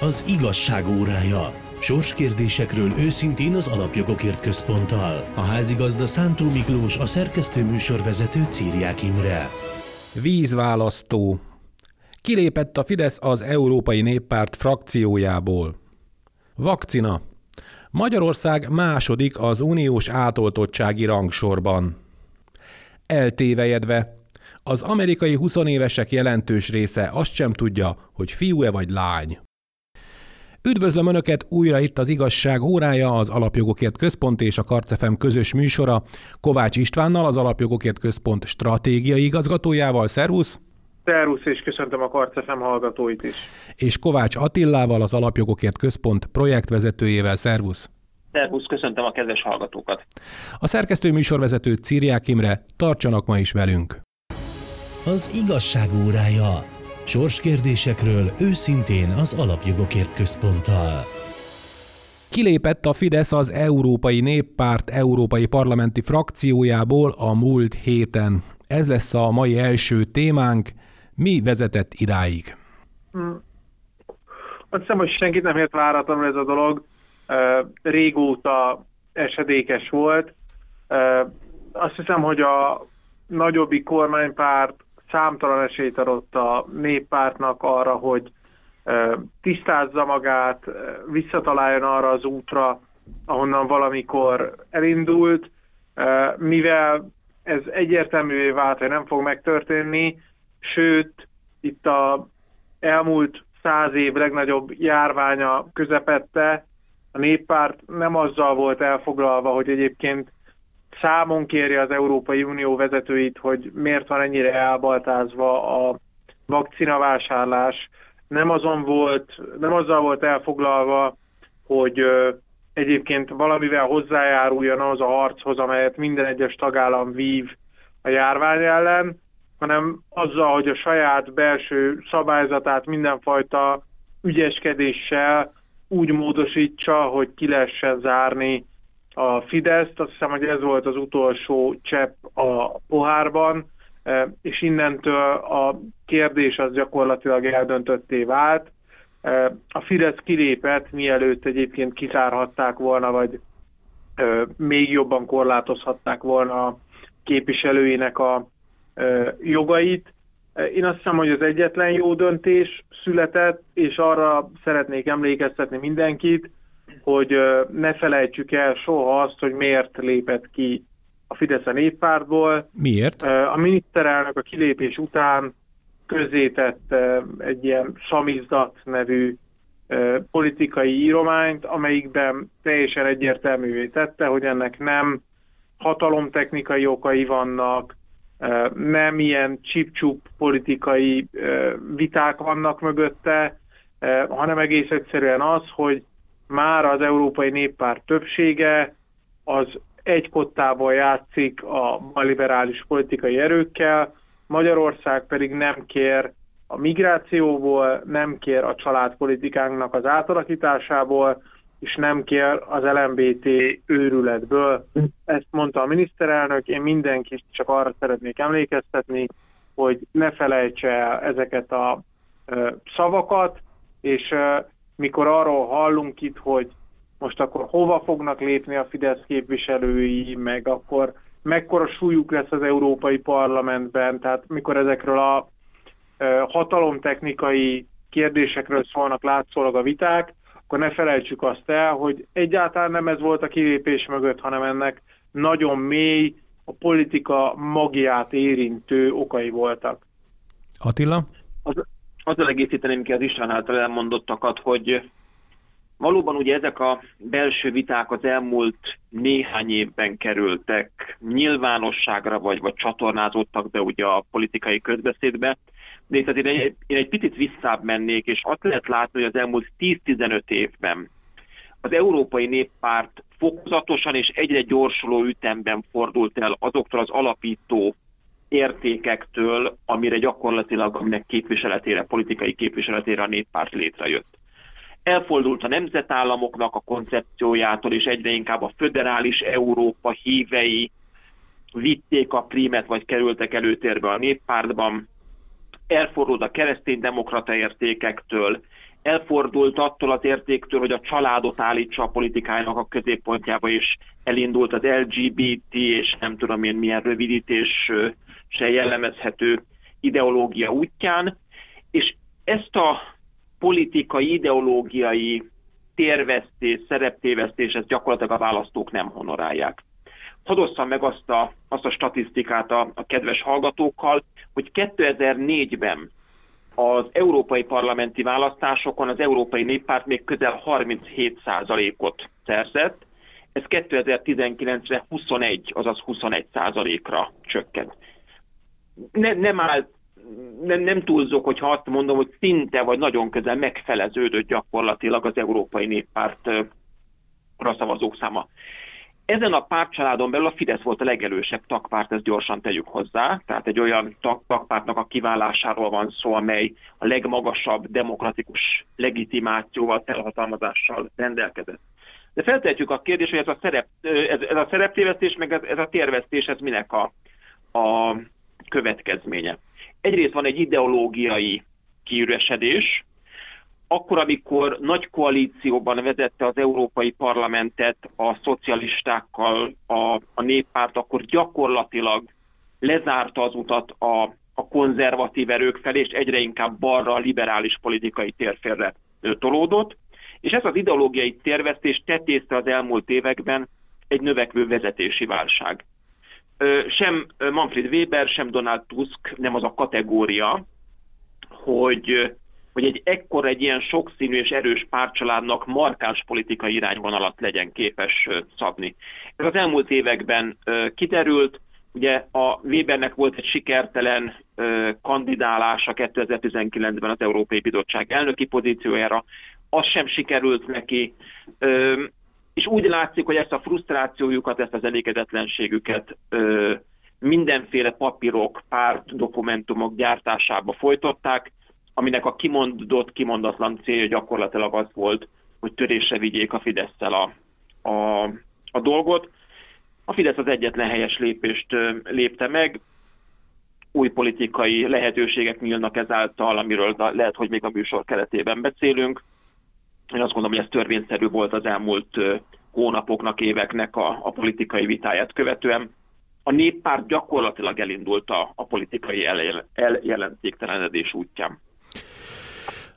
Az igazság órája. Sorskérdésekről őszintén az Alapjogokért Központtal. A házigazda Szántó Miklós, a szerkesztő műsorvezető Círiák Imre. Vízválasztó. Kilépett a Fidesz az Európai Néppárt frakciójából. Vakcina. Magyarország második az uniós átoltottsági rangsorban. Eltévejedve. Az amerikai 20 évesek jelentős része azt sem tudja, hogy fiú-e vagy lány. Üdvözlöm Önöket újra itt az Igazság órája, az Alapjogokért Központ és a Karcefem közös műsora. Kovács Istvánnal, az Alapjogokért Központ stratégiai igazgatójával. Szervusz! Szervusz, és köszöntöm a Karcefem hallgatóit is. És Kovács Attillával, az Alapjogokért Központ projektvezetőjével. Szervusz! Szervusz, köszöntöm a kedves hallgatókat! A szerkesztő műsorvezető Círiák Imre, tartsanak ma is velünk! Az igazság órája. Sorskérdésekről őszintén az Alapjogokért Központtal. Kilépett a Fidesz az Európai Néppárt Európai Parlamenti frakciójából a múlt héten. Ez lesz a mai első témánk. Mi vezetett idáig? Hmm. Azt hiszem, hogy senkit nem ért váratlanul ez a dolog. Régóta esedékes volt. Azt hiszem, hogy a nagyobbik kormánypárt számtalan esélyt adott a néppártnak arra, hogy tisztázza magát, visszataláljon arra az útra, ahonnan valamikor elindult, mivel ez egyértelművé vált, hogy nem fog megtörténni, sőt, itt a elmúlt száz év legnagyobb járványa közepette, a néppárt nem azzal volt elfoglalva, hogy egyébként számon kéri az Európai Unió vezetőit, hogy miért van ennyire elbaltázva a vakcinavásárlás. Nem azon volt, nem azzal volt elfoglalva, hogy egyébként valamivel hozzájáruljon az a harchoz, amelyet minden egyes tagállam vív a járvány ellen, hanem azzal, hogy a saját belső szabályzatát mindenfajta ügyeskedéssel úgy módosítsa, hogy ki lehessen zárni a Fideszt, azt hiszem, hogy ez volt az utolsó csepp a pohárban, e, és innentől a kérdés az gyakorlatilag eldöntötté vált. E, a Fidesz kilépett, mielőtt egyébként kitárhatták volna, vagy e, még jobban korlátozhatták volna a képviselőinek a jogait. Én azt hiszem, hogy az egyetlen jó döntés született, és arra szeretnék emlékeztetni mindenkit, hogy ne felejtsük el soha azt, hogy miért lépett ki a Fidesz a néppártból. Miért? A miniszterelnök a kilépés után közzétett egy ilyen samizdat nevű politikai írományt, amelyikben teljesen egyértelművé tette, hogy ennek nem hatalomtechnikai okai vannak, nem ilyen csipcsup politikai viták vannak mögötte, hanem egész egyszerűen az, hogy már az Európai Néppárt többsége az egy játszik a liberális politikai erőkkel, Magyarország pedig nem kér a migrációból, nem kér a családpolitikánknak az átalakításából, és nem kér az LMBT őrületből. Ezt mondta a miniszterelnök, én mindenkit csak arra szeretnék emlékeztetni, hogy ne felejtse el ezeket a szavakat, és mikor arról hallunk itt, hogy most akkor hova fognak lépni a Fidesz képviselői, meg akkor mekkora súlyuk lesz az Európai Parlamentben, tehát mikor ezekről a hatalomtechnikai kérdésekről szólnak látszólag a viták, akkor ne felejtsük azt el, hogy egyáltalán nem ez volt a kilépés mögött, hanem ennek nagyon mély, a politika magját érintő okai voltak. Attila? Az, azzal egészíteném ki az István által elmondottakat, hogy valóban ugye ezek a belső viták az elmúlt néhány évben kerültek nyilvánosságra, vagy, vagy csatornázódtak be ugye a politikai közbeszédbe, de itt azért én, egy picit visszább mennék, és azt lehet látni, hogy az elmúlt 10-15 évben az Európai Néppárt fokozatosan és egyre gyorsuló ütemben fordult el azoktól az alapító értékektől, amire gyakorlatilag, aminek képviseletére, politikai képviseletére a néppárt létrejött. Elfordult a nemzetállamoknak a koncepciójától, és egyre inkább a föderális Európa hívei vitték a prímet, vagy kerültek előtérbe a néppártban. Elfordult a keresztény demokrata értékektől, elfordult attól az értéktől, hogy a családot állítsa a politikájának a középpontjába, és elindult az LGBT, és nem tudom én milyen rövidítés se jellemezhető ideológia útján, és ezt a politikai, ideológiai térvesztés, szereptévesztés, ezt gyakorlatilag a választók nem honorálják. Hadd meg azt a, azt a statisztikát a, a kedves hallgatókkal, hogy 2004-ben az európai parlamenti választásokon az Európai Néppárt még közel 37%-ot szerzett, ez 2019-re 21, azaz 21%-ra csökkent. Ne, nem áll nem, nem túlzok, hogyha azt mondom, hogy szinte vagy nagyon közel megfeleződött gyakorlatilag az Európai Néppártra szavazók száma. Ezen a pártcsaládon belül a Fidesz volt a legelősebb tagpárt, ezt gyorsan tegyük hozzá. Tehát egy olyan tag, tagpártnak a kiválásáról van szó, amely a legmagasabb demokratikus legitimációval, felhatalmazással rendelkezett. De feltehetjük a kérdést, hogy ez a, szerep, ez, ez a szereptévesztés, meg ez, ez a térvesztés, ez minek a, a következménye. Egyrészt van egy ideológiai kiüresedés, akkor, amikor nagy koalícióban vezette az Európai Parlamentet a szocialistákkal a, a néppárt, akkor gyakorlatilag lezárta az utat a, a konzervatív erők felé, és egyre inkább balra a liberális politikai térférre tolódott, és ez az ideológiai térvesztés tetézte az elmúlt években egy növekvő vezetési válság. Sem Manfred Weber, sem Donald Tusk nem az a kategória, hogy hogy egy ekkor egy ilyen sokszínű és erős párcsaládnak markáns politikai irányvonalat legyen képes szabni. Ez az elmúlt években kiderült, ugye a Webernek volt egy sikertelen kandidálása 2019-ben az Európai Bizottság elnöki pozíciójára, az sem sikerült neki, és úgy látszik, hogy ezt a frusztrációjukat, ezt az elégedetlenségüket mindenféle papírok, párt, dokumentumok gyártásába folytották, aminek a kimondott, kimondatlan célja gyakorlatilag az volt, hogy törésre vigyék a fidesz a, a, a dolgot. A Fidesz az egyetlen helyes lépést lépte meg, új politikai lehetőségek nyílnak ezáltal, amiről lehet, hogy még a műsor keretében beszélünk. Én azt gondolom, hogy ez törvényszerű volt az elmúlt hónapoknak, éveknek a, a politikai vitáját követően. A néppárt gyakorlatilag elindult a, a politikai eljelentéktelenedés útján.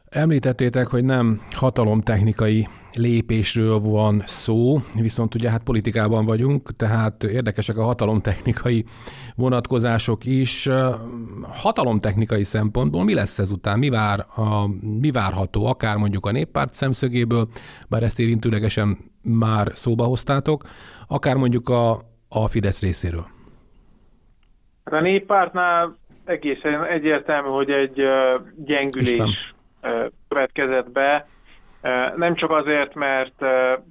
Említettétek, hogy nem hatalomtechnikai lépésről van szó, viszont ugye hát politikában vagyunk, tehát érdekesek a hatalomtechnikai vonatkozások is. Hatalomtechnikai szempontból mi lesz ezután? Mi, vár a, mi várható akár mondjuk a néppárt szemszögéből, bár ezt érintőlegesen már szóba hoztátok, akár mondjuk a, a Fidesz részéről? Hát a néppártnál egészen egyértelmű, hogy egy gyengülés Isten következett be, nem csak azért, mert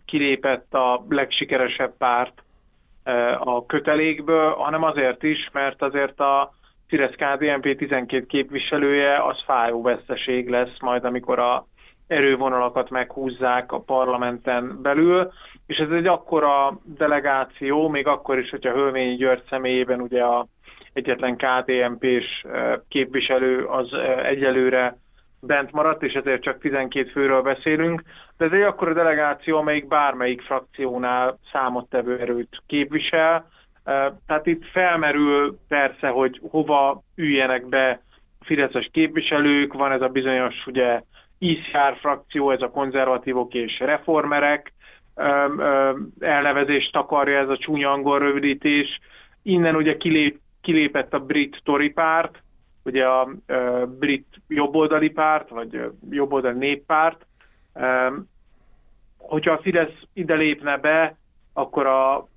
kilépett a legsikeresebb párt a kötelékből, hanem azért is, mert azért a Fidesz KDNP 12 képviselője az fájó veszteség lesz majd, amikor a erővonalakat meghúzzák a parlamenten belül, és ez egy akkora delegáció, még akkor is, hogyha Hölvényi György személyében ugye a egyetlen KDNP-s képviselő az egyelőre bent maradt, és ezért csak 12 főről beszélünk, de ez egy akkora delegáció, amelyik bármelyik frakciónál számottevő erőt képvisel, tehát itt felmerül persze, hogy hova üljenek be fideszes képviselők, van ez a bizonyos ugye ICR frakció, ez a konzervatívok és reformerek, elnevezést takarja ez a csúnya angol rövidítés. Innen ugye kilép, kilépett a brit Tory párt, ugye a brit jobboldali párt, vagy jobboldali néppárt, hogyha a Fidesz ide lépne be, akkor a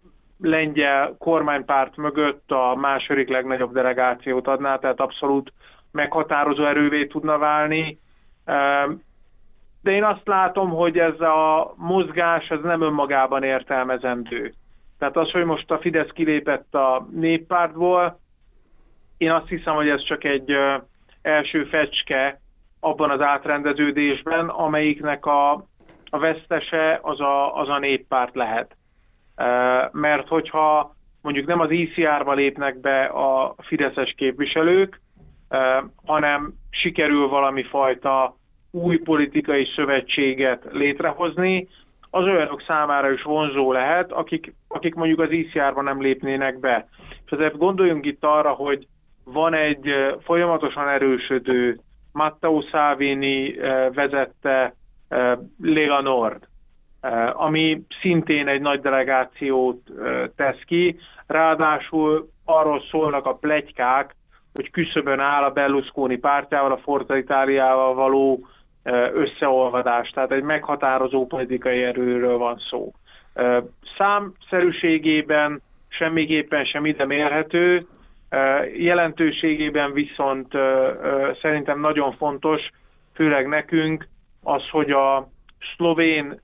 lengyel kormánypárt mögött a második legnagyobb delegációt adná, tehát abszolút meghatározó erővé tudna válni. De én azt látom, hogy ez a mozgás ez nem önmagában értelmezendő. Tehát az, hogy most a Fidesz kilépett a néppártból, én azt hiszem, hogy ez csak egy első fecske abban az átrendeződésben, amelyiknek a, a vesztese az a, az a néppárt lehet. Mert hogyha mondjuk nem az ICR-ba lépnek be a fideszes képviselők, hanem sikerül valami fajta új politikai szövetséget létrehozni, az olyanok számára is vonzó lehet, akik, akik mondjuk az ICR-ba nem lépnének be. És ezért gondoljunk itt arra, hogy van egy folyamatosan erősödő Matteo Salvini vezette Lega Nord, ami szintén egy nagy delegációt tesz ki, ráadásul arról szólnak a plegykák, hogy küszöbön áll a Berlusconi pártjával, a Forza Itáliával való összeolvadás, tehát egy meghatározó politikai erőről van szó. Számszerűségében semmiképpen sem ide mérhető, jelentőségében viszont szerintem nagyon fontos, főleg nekünk, az, hogy a szlovén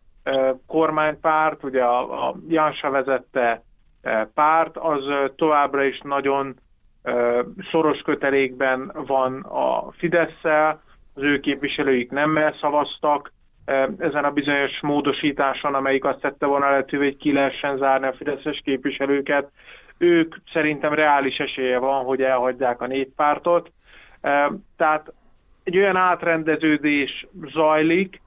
kormánypárt, ugye a, a Jansa vezette párt, az továbbra is nagyon szoros kötelékben van a fidesz az ő képviselőik nem szavaztak ezen a bizonyos módosításon, amelyik azt tette volna lehetővé, hogy ki lehessen zárni a fideszes képviselőket. Ők szerintem reális esélye van, hogy elhagyják a néppártot. Tehát egy olyan átrendeződés zajlik,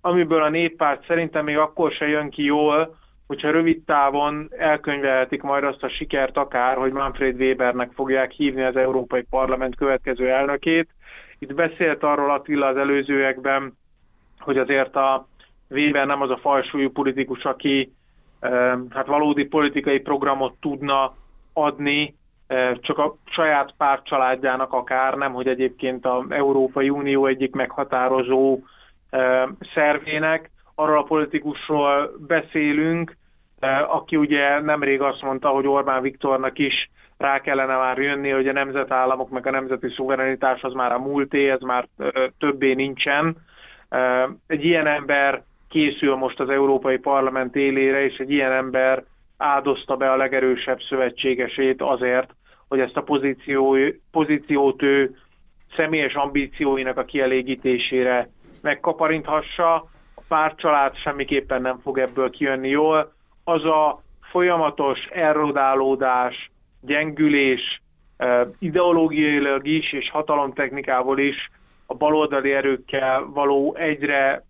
amiből a néppárt szerintem még akkor se jön ki jól, hogyha rövid távon elkönyvelhetik majd azt a sikert akár, hogy Manfred Webernek fogják hívni az Európai Parlament következő elnökét. Itt beszélt arról Attila az előzőekben, hogy azért a Weber nem az a falsúlyú politikus, aki hát valódi politikai programot tudna adni, csak a saját párt családjának akár, nem hogy egyébként az Európai Unió egyik meghatározó szervének, arról a politikusról beszélünk, aki ugye nemrég azt mondta, hogy Orbán Viktornak is rá kellene már jönni, hogy a nemzetállamok meg a nemzeti szuverenitás az már a múlté, ez már többé nincsen. Egy ilyen ember készül most az Európai Parlament élére, és egy ilyen ember áldozta be a legerősebb szövetségesét azért, hogy ezt a pozíció, pozíciót ő személyes ambícióinak a kielégítésére megkaparinthassa. A párcsalád semmiképpen nem fog ebből kijönni jól. Az a folyamatos erodálódás, gyengülés, ideológiailag is és hatalomtechnikával is a baloldali erőkkel való egyre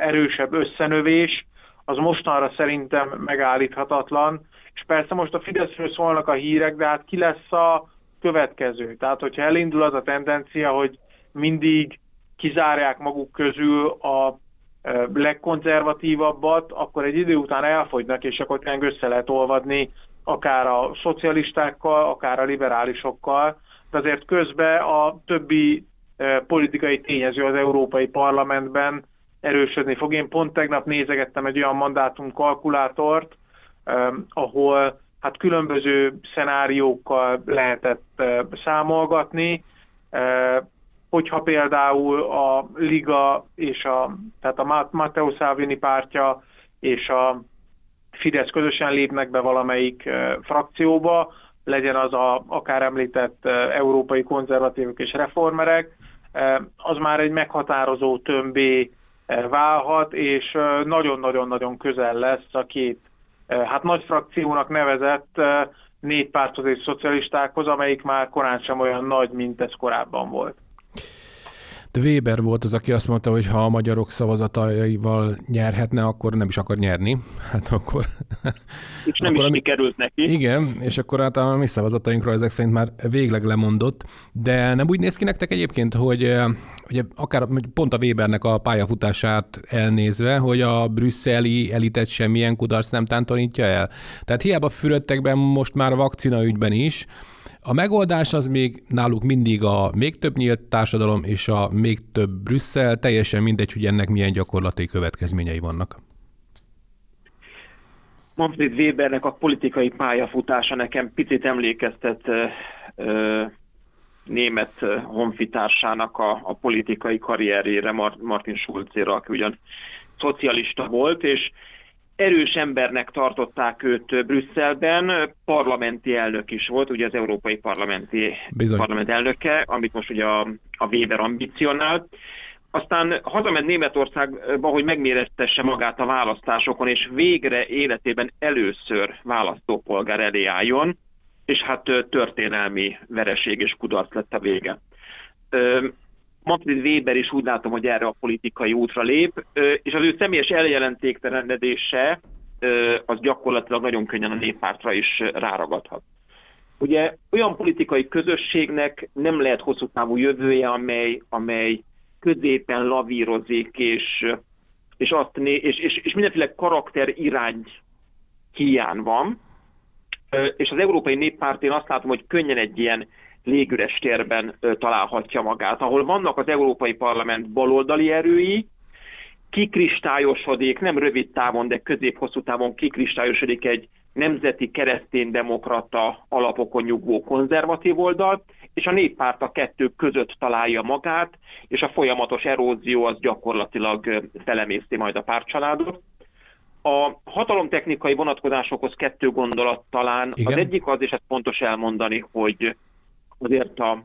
erősebb összenövés, az mostanra szerintem megállíthatatlan, és persze most a Fideszről szólnak a hírek, de hát ki lesz a következő? Tehát, hogyha elindul az a tendencia, hogy mindig kizárják maguk közül a legkonzervatívabbat, akkor egy idő után elfogynak, és akkor tényleg össze lehet olvadni akár a szocialistákkal, akár a liberálisokkal, de azért közben a többi politikai tényező az Európai Parlamentben erősödni fog. Én pont tegnap nézegettem egy olyan mandátum kalkulátort, ahol hát különböző szenáriókkal lehetett számolgatni, hogyha például a Liga és a, tehát a Matteo Salvini pártja és a Fidesz közösen lépnek be valamelyik frakcióba, legyen az a akár említett európai konzervatívok és reformerek, az már egy meghatározó tömbé válhat, és nagyon-nagyon-nagyon közel lesz a két hát nagy frakciónak nevezett néppárthoz és szocialistákhoz, amelyik már korán sem olyan nagy, mint ez korábban volt. De Weber volt az, aki azt mondta, hogy ha a magyarok szavazataival nyerhetne, akkor nem is akar nyerni. Hát akkor... És nem akkor, is ami... került neki. Igen, és akkor hát a mi szavazatainkról ezek szerint már végleg lemondott. De nem úgy néz ki nektek egyébként, hogy ugye akár pont a Webernek a pályafutását elnézve, hogy a brüsszeli elitet semmilyen kudarc nem tántorítja el. Tehát hiába fürödtek be most már a vakcina ügyben is, a megoldás az még náluk mindig a még több nyílt társadalom és a még több Brüsszel, teljesen mindegy, hogy ennek milyen gyakorlati következményei vannak. Manfred Webernek a politikai pályafutása nekem picit emlékeztet ö, ö, német honfitársának a, a politikai karrierjére, Martin Schulzéra, aki ugyan szocialista volt, és erős embernek tartották őt Brüsszelben, parlamenti elnök is volt, ugye az Európai Parlamenti Bizony. Parlament elnöke, amit most ugye a, a Weber ambicionált. Aztán hazament Németországba, hogy megméreztesse magát a választásokon, és végre életében először választópolgár elé álljon, és hát történelmi vereség és kudarc lett a vége. Manfred Weber is úgy látom, hogy erre a politikai útra lép, és az ő személyes eljelentéktelenedése az gyakorlatilag nagyon könnyen a néppártra is ráragadhat. Ugye olyan politikai közösségnek nem lehet hosszú távú jövője, amely, amely középen lavírozik, és, és, azt né, és, és, és mindenféle karakter irány hiány van. És az Európai Néppárt én azt látom, hogy könnyen egy ilyen légüres térben találhatja magát, ahol vannak az Európai Parlament baloldali erői, kikristályosodik, nem rövid távon, de közép-hosszú távon kikristályosodik egy nemzeti kereszténydemokrata alapokon nyugvó konzervatív oldal, és a néppárt a kettő között találja magát, és a folyamatos erózió az gyakorlatilag felemészti majd a pártcsaládot. A hatalomtechnikai vonatkozásokhoz kettő gondolat talán. Igen. Az egyik az, és ezt fontos elmondani, hogy azért a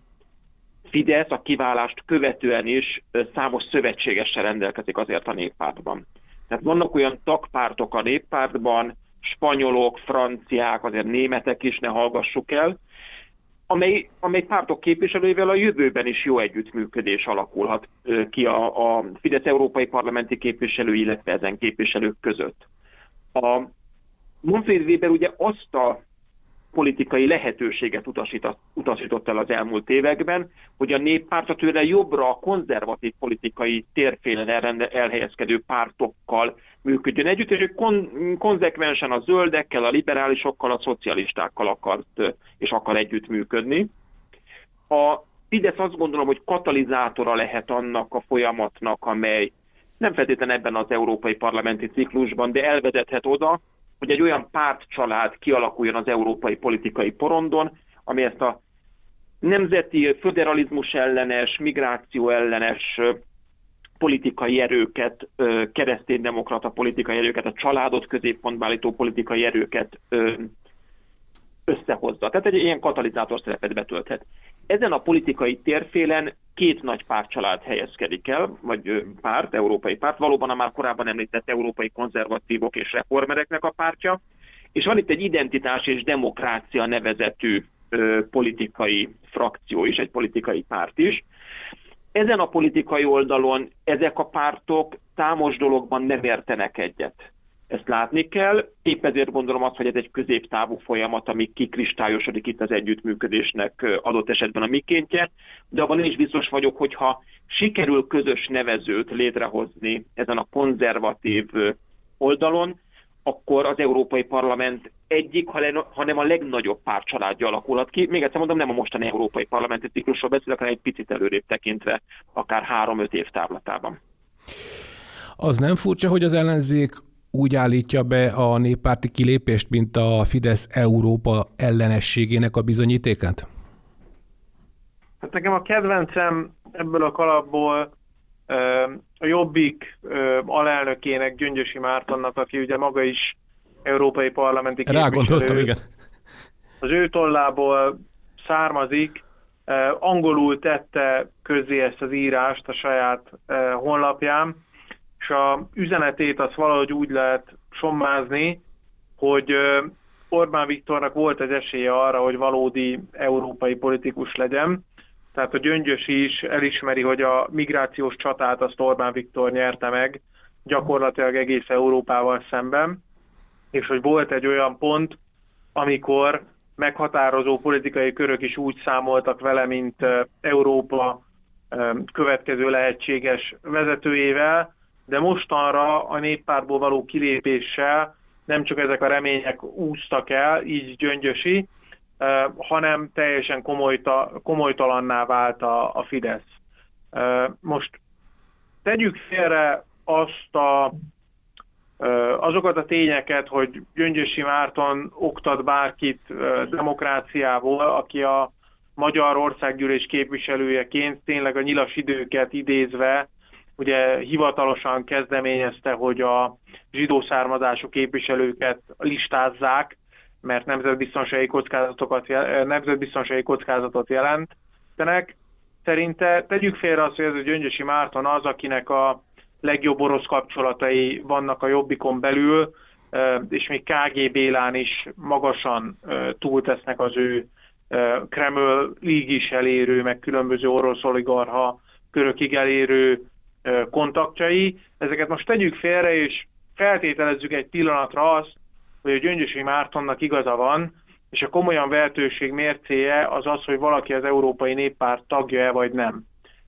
Fidesz a kiválást követően is számos szövetségessel rendelkezik azért a néppártban. Tehát vannak olyan tagpártok a néppártban, spanyolok, franciák, azért németek is, ne hallgassuk el, amely, amely pártok képviselőivel a jövőben is jó együttműködés alakulhat ki a, a Fidesz európai parlamenti képviselő, illetve ezen képviselők között. A Manfred Weber ugye azt a politikai lehetőséget utasított, el az elmúlt években, hogy a néppárt tőle jobbra a konzervatív politikai térfélen elhelyezkedő pártokkal működjön együtt, és ő kon- konzekvensen a zöldekkel, a liberálisokkal, a szocialistákkal akart és akar együttműködni. A Fidesz azt gondolom, hogy katalizátora lehet annak a folyamatnak, amely nem feltétlenül ebben az európai parlamenti ciklusban, de elvezethet oda, hogy egy olyan pártcsalád kialakuljon az európai politikai porondon, ami ezt a nemzeti föderalizmus ellenes, migráció ellenes politikai erőket, kereszténydemokrata politikai erőket, a családot középpontba állító politikai erőket összehozza. Tehát egy ilyen katalizátor szerepet betölthet. Ezen a politikai térfélen két nagy pártcsalád helyezkedik el, vagy párt, európai párt, valóban a már korábban említett európai konzervatívok és reformereknek a pártja, és van itt egy identitás és demokrácia nevezetű ö, politikai frakció is, egy politikai párt is. Ezen a politikai oldalon ezek a pártok támos dologban nem értenek egyet. Ezt látni kell, épp ezért gondolom azt, hogy ez egy középtávú folyamat, ami kikristályosodik itt az együttműködésnek adott esetben a mikéntje, de abban én is biztos vagyok, hogyha sikerül közös nevezőt létrehozni ezen a konzervatív oldalon, akkor az Európai Parlament egyik, hanem a legnagyobb pártcsaládja alakulhat ki. Még egyszer mondom, nem a mostani Európai Parlamenti ciklusról beszélek, hanem egy picit előrébb tekintve, akár három-öt év távlatában. Az nem furcsa, hogy az ellenzék úgy állítja be a néppárti kilépést, mint a Fidesz Európa ellenességének a bizonyítékát? Hát nekem a kedvencem ebből a kalapból a Jobbik alelnökének, Gyöngyösi Mártonnak, aki ugye maga is európai parlamenti képviselő. Rágondoltam, igen. Az ő tollából származik, angolul tette közé ezt az írást a saját honlapján, és a üzenetét azt valahogy úgy lehet sommázni, hogy Orbán Viktornak volt az esélye arra, hogy valódi európai politikus legyen. Tehát a Gyöngyös is elismeri, hogy a migrációs csatát azt Orbán Viktor nyerte meg gyakorlatilag egész Európával szemben, és hogy volt egy olyan pont, amikor meghatározó politikai körök is úgy számoltak vele, mint Európa következő lehetséges vezetőjével, de mostanra a néppártból való kilépéssel nem csak ezek a remények úsztak el, így gyöngyösi, hanem teljesen komolyta, komolytalanná vált a, a Fidesz. Most tegyük félre azt a, azokat a tényeket, hogy Gyöngyösi Márton oktat bárkit demokráciából, aki a Magyar Országgyűlés képviselőjeként tényleg a nyilas időket idézve ugye hivatalosan kezdeményezte, hogy a zsidó származású képviselőket listázzák, mert nemzetbiztonsági kockázatokat, nemzetbiztonsági kockázatot jelentenek. Szerinte tegyük félre azt, hogy ez a Gyöngyösi Márton az, akinek a legjobb orosz kapcsolatai vannak a Jobbikon belül, és még KG Bélán is magasan túltesznek az ő Kreml líg is elérő, meg különböző orosz oligarha körökig elérő kontaktjai. Ezeket most tegyük félre, és feltételezzük egy pillanatra azt, hogy a Gyöngyösi Mártonnak igaza van, és a komolyan vehetőség mércéje az az, hogy valaki az Európai Néppárt tagja-e vagy nem.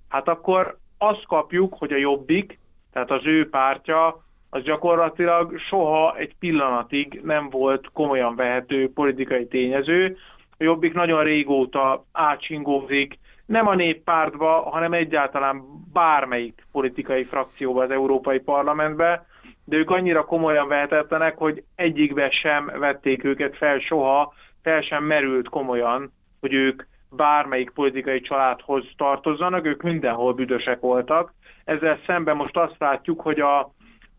Hát akkor azt kapjuk, hogy a Jobbik, tehát az ő pártja, az gyakorlatilag soha egy pillanatig nem volt komolyan vehető politikai tényező. A Jobbik nagyon régóta átsingózik, nem a néppártba, hanem egyáltalán bármelyik politikai frakcióba az Európai Parlamentbe, de ők annyira komolyan vehetetlenek, hogy egyikbe sem vették őket fel soha, fel sem merült komolyan, hogy ők bármelyik politikai családhoz tartozzanak, ők mindenhol büdösek voltak. Ezzel szemben most azt látjuk, hogy a,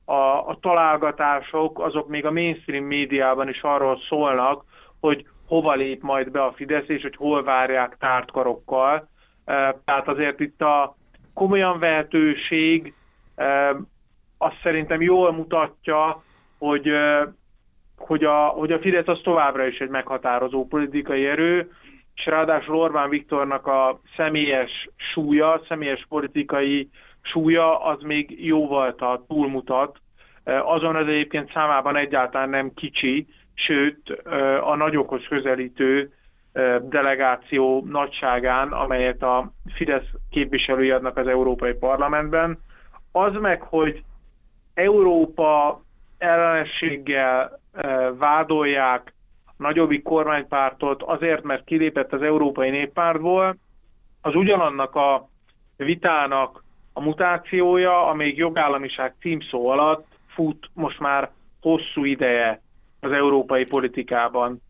a, a találgatások azok még a mainstream médiában is arról szólnak, hogy hova lép majd be a Fidesz, és hogy hol várják tártkarokkal. Tehát azért itt a komolyan vehetőség azt szerintem jól mutatja, hogy, hogy, a, hogy a Fidesz az továbbra is egy meghatározó politikai erő, és ráadásul Orbán Viktornak a személyes súlya, személyes politikai súlya az még jóval túlmutat. Azon az egyébként számában egyáltalán nem kicsi, sőt a nagyokhoz közelítő delegáció nagyságán, amelyet a Fidesz képviselői adnak az Európai Parlamentben. Az meg, hogy Európa ellenességgel vádolják nagyobbik kormánypártot azért, mert kilépett az Európai Néppártból, az ugyanannak a vitának a mutációja, amíg jogállamiság címszó alatt fut most már hosszú ideje az európai politikában.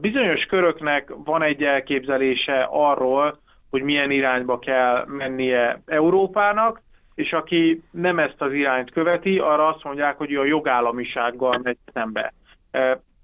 Bizonyos köröknek van egy elképzelése arról, hogy milyen irányba kell mennie Európának, és aki nem ezt az irányt követi, arra azt mondják, hogy a jogállamisággal megy szembe.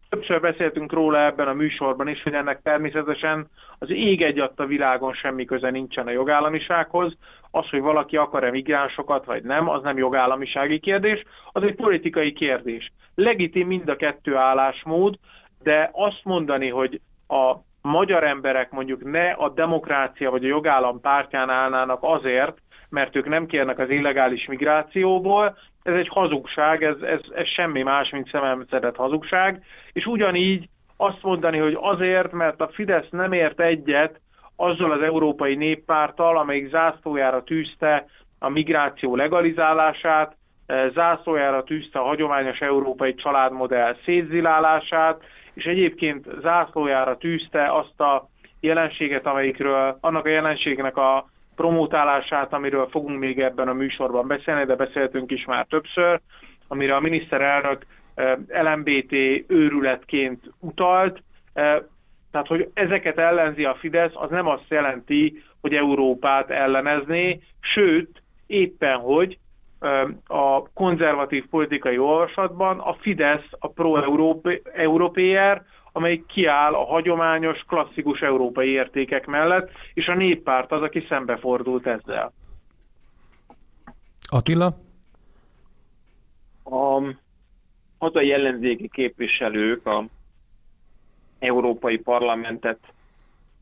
Többször beszéltünk róla ebben a műsorban is, hogy ennek természetesen az ég egy a világon semmi köze nincsen a jogállamisághoz. Az, hogy valaki akar-e migránsokat vagy nem, az nem jogállamisági kérdés, az egy politikai kérdés. Legitim mind a kettő állásmód, de azt mondani, hogy a magyar emberek mondjuk ne a demokrácia vagy a jogállam pártján állnának azért, mert ők nem kérnek az illegális migrációból, ez egy hazugság, ez, ez, ez semmi más, mint szememszedett hazugság, és ugyanígy azt mondani, hogy azért, mert a Fidesz nem ért egyet azzal az európai néppárttal, amelyik zászlójára tűzte a migráció legalizálását, eh, zászlójára tűzte a hagyományos európai családmodell szétzilálását, és egyébként zászlójára tűzte azt a jelenséget, amelyikről, annak a jelenségnek a promótálását, amiről fogunk még ebben a műsorban beszélni, de beszéltünk is már többször, amire a miniszterelnök eh, LMBT őrületként utalt. Eh, tehát, hogy ezeket ellenzi a Fidesz, az nem azt jelenti, hogy Európát ellenezné, sőt, éppen hogy a konzervatív politikai olvasatban a Fidesz a pro-európér, amely kiáll a hagyományos, klasszikus európai értékek mellett, és a néppárt az, aki szembefordult ezzel. Attila? A hazai ellenzéki képviselők a Európai Parlamentet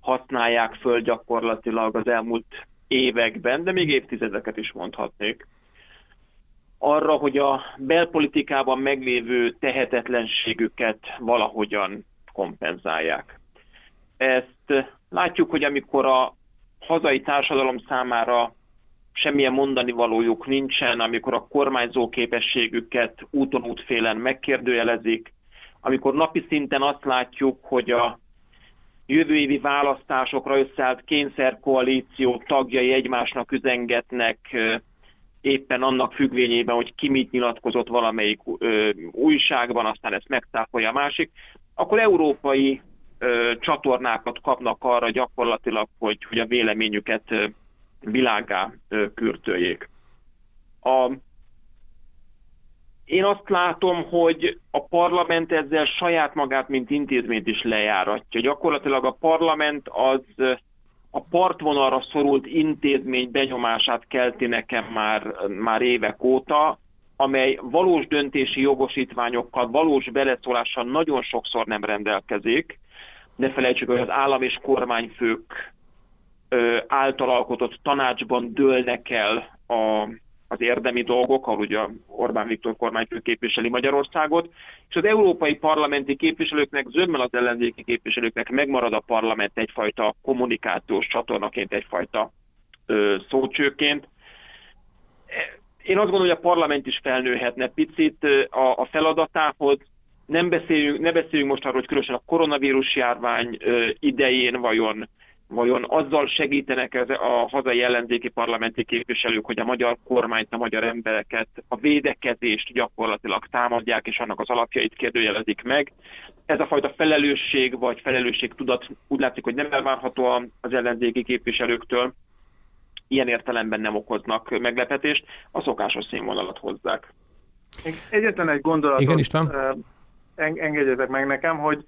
használják föl gyakorlatilag az elmúlt években, de még évtizedeket is mondhatnék, arra, hogy a belpolitikában meglévő tehetetlenségüket valahogyan kompenzálják. Ezt látjuk, hogy amikor a hazai társadalom számára semmilyen mondani valójuk nincsen, amikor a kormányzó képességüket úton útfélen megkérdőjelezik, amikor napi szinten azt látjuk, hogy a jövő évi választásokra összeállt kényszerkoalíció tagjai egymásnak üzengetnek éppen annak függvényében, hogy ki mit nyilatkozott valamelyik ö, újságban, aztán ezt megtáfolja a másik akkor európai ö, csatornákat kapnak arra gyakorlatilag, hogy, hogy a véleményüket ö, világá ö, kürtöljék. A, én azt látom, hogy a parlament ezzel saját magát, mint intézményt is lejáratja. Gyakorlatilag a parlament az a partvonalra szorult intézmény benyomását kelti nekem már, már évek óta, amely valós döntési jogosítványokkal, valós beleszólással nagyon sokszor nem rendelkezik. Ne felejtsük, hogy az állam és kormányfők által alkotott tanácsban dőlnek el a, az érdemi dolgok, ahol ugye Orbán Viktor kormányfő képviseli Magyarországot, és az európai parlamenti képviselőknek, zömmel az ellenzéki képviselőknek megmarad a parlament egyfajta kommunikációs csatornaként, egyfajta ö, szócsőként. Én azt gondolom, hogy a parlament is felnőhetne picit a, a feladatához, nem beszéljünk, ne beszéljünk most arról, hogy különösen a koronavírus járvány idején vajon vajon azzal segítenek ez a hazai ellenzéki parlamenti képviselők, hogy a magyar kormányt, a magyar embereket, a védekezést gyakorlatilag támadják, és annak az alapjait kérdőjelezik meg. Ez a fajta felelősség vagy felelősség tudat úgy látszik, hogy nem elvárható az ellenzéki képviselőktől, ilyen értelemben nem okoznak meglepetést, a szokásos színvonalat hozzák. Egyetlen egy gondolatot Igen, István? engedjetek meg nekem, hogy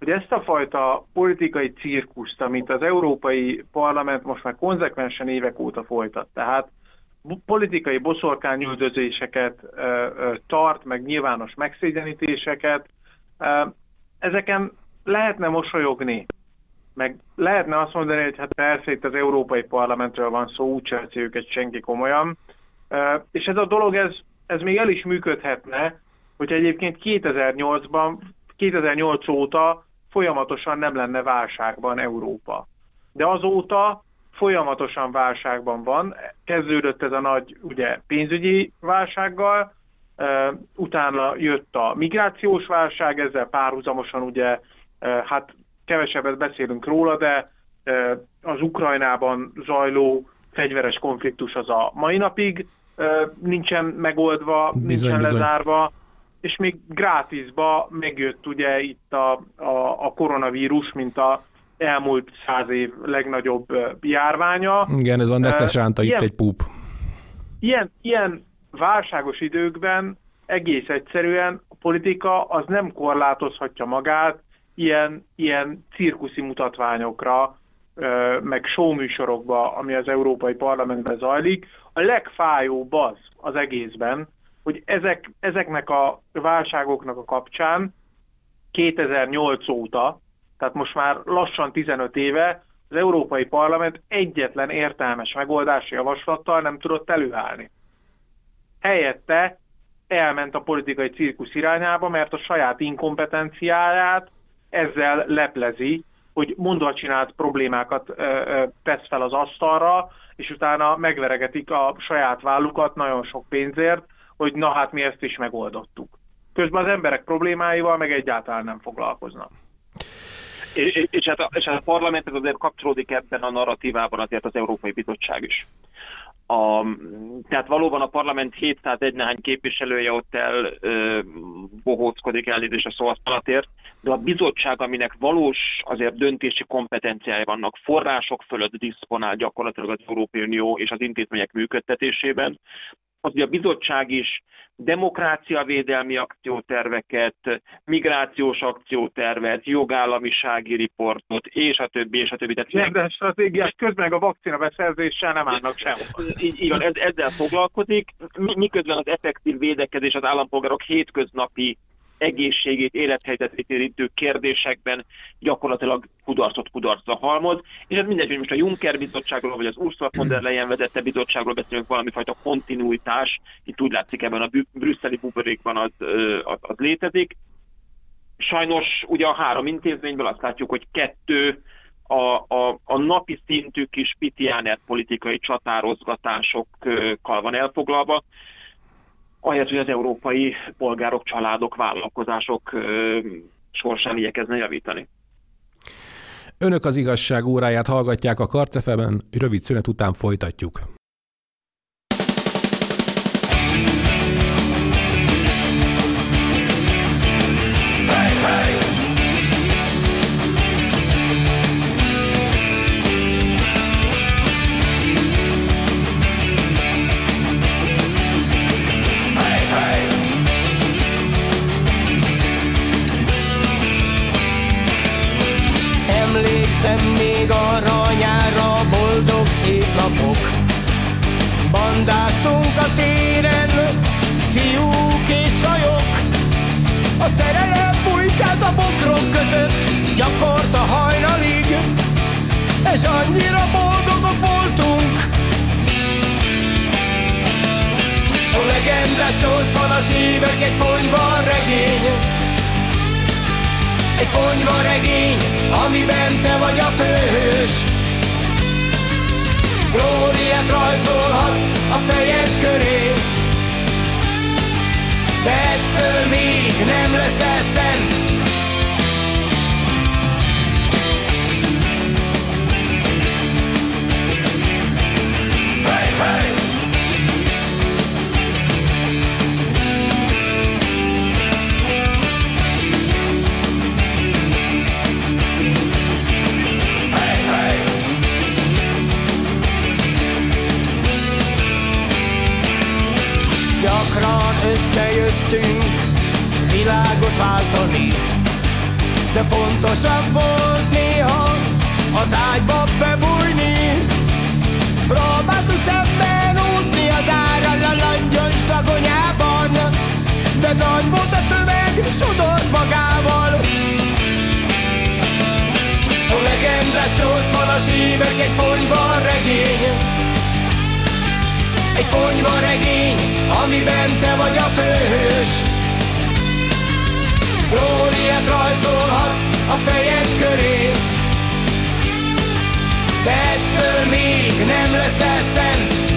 hogy ezt a fajta politikai cirkuszt, amit az Európai Parlament most már konzekvensen évek óta folytat, tehát politikai boszorkányüldözéseket tart, meg nyilvános megszégyenítéseket, ezeken lehetne mosolyogni, meg lehetne azt mondani, hogy hát persze itt az Európai Parlamentről van szó, úgy veszi őket senki komolyan, és ez a dolog, ez, ez még el is működhetne, hogy egyébként 2008-ban, 2008 óta folyamatosan nem lenne válságban Európa. De azóta folyamatosan válságban van. Kezdődött ez a nagy ugye, pénzügyi válsággal, utána jött a migrációs válság, ezzel párhuzamosan ugye, hát kevesebbet beszélünk róla, de az Ukrajnában zajló fegyveres konfliktus az a mai napig nincsen megoldva, bizony, nincsen bizony. lezárva és még grátisba megjött ugye itt a, a, a koronavírus, mint a elmúlt száz év legnagyobb járványa. Igen, ez a Neszes ránta itt egy pup. Ilyen, ilyen válságos időkben egész egyszerűen a politika az nem korlátozhatja magát ilyen, ilyen cirkuszi mutatványokra, meg showműsorokba, ami az Európai Parlamentben zajlik. A legfájóbb az az egészben, hogy ezek, ezeknek a válságoknak a kapcsán 2008 óta, tehát most már lassan 15 éve az Európai Parlament egyetlen értelmes megoldási javaslattal nem tudott előállni. Helyette elment a politikai cirkusz irányába, mert a saját inkompetenciáját ezzel leplezi, hogy mondva csinált problémákat tesz fel az asztalra, és utána megveregetik a saját vállukat nagyon sok pénzért, hogy na hát mi ezt is megoldottuk. Közben az emberek problémáival meg egyáltalán nem foglalkoznak. És, és, hát a, és hát a parlamenthez azért kapcsolódik ebben a narratívában azért az Európai Bizottság is. A, tehát valóban a parlament 701 néhány képviselője ott el ö, bohóckodik elnézést a szóhasználatért, de a bizottság, aminek valós azért döntési kompetenciája vannak, források fölött diszponál gyakorlatilag az Európai Unió és az intézmények működtetésében, az, hogy a bizottság is demokráciavédelmi akcióterveket, migrációs akciótervet, jogállamisági riportot, és a többi, és a többi. Tehát de stratégiás közben a vakcina beszerzéssel nem állnak sehol. Így, így van, ezzel foglalkozik, miközben az effektív védekezés az állampolgárok hétköznapi egészségét, élethelyzetét érintő kérdésekben gyakorlatilag kudarcot kudarcra halmoz, és ez mindegy, hogy most a Juncker bizottságról, vagy az Ursula von der Leyen vezette bizottságról beszélünk, valami fajta kontinuitás, itt úgy látszik ebben a brüsszeli buborékban az, az, az létezik. Sajnos ugye a három intézményből azt látjuk, hogy kettő a, a, a napi szintű kis pitiáner politikai csatározgatásokkal van elfoglalva, ahelyett, hogy az európai polgárok, családok, vállalkozások sorsán igyekezne javítani. Önök az igazság óráját hallgatják a Karcefeben, rövid szünet után folytatjuk. Bandáztunk a téren, fiúk és csajok, a szerelem bujkált a bokrok között, gyakort a hajnalig, és annyira boldogok voltunk. A legendás van a évek egy ponyva regény, egy ponyva regény, amiben te vagy a főhős. Glóriát rajzolhatsz a fejed köré. De ettől még nem leszel szent összejöttünk világot váltani. De fontosabb volt néha az ágyba bebújni. Próbáltuk szemben úszni az árral a langyos dagonyában De nagy volt a tömeg, sodort magával. A legendás 80-as évek egy ponyva regény egy ponyva regény, amiben te vagy a főhős. Glóriát rajzolhatsz a fejed köré. De ettől még nem leszel szent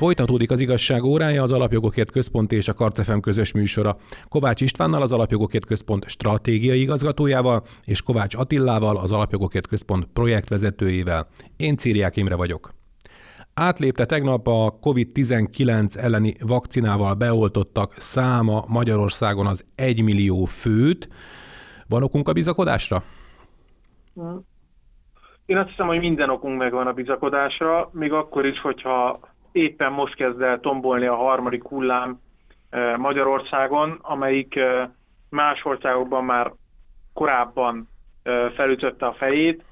Folytatódik az igazság órája, az Alapjogokért Központ és a Karcefem közös műsora. Kovács Istvánnal, az Alapjogokért Központ stratégiai igazgatójával, és Kovács Attillával, az Alapjogokért Központ projektvezetőjével. Én Círiák Imre vagyok. Átlépte tegnap a COVID-19 elleni vakcinával beoltottak száma Magyarországon az 1 millió főt. Van okunk a bizakodásra? Én azt hiszem, hogy minden okunk megvan a bizakodásra, még akkor is, hogyha éppen most kezd el tombolni a harmadik hullám eh, Magyarországon, amelyik eh, más országokban már korábban eh, felütötte a fejét,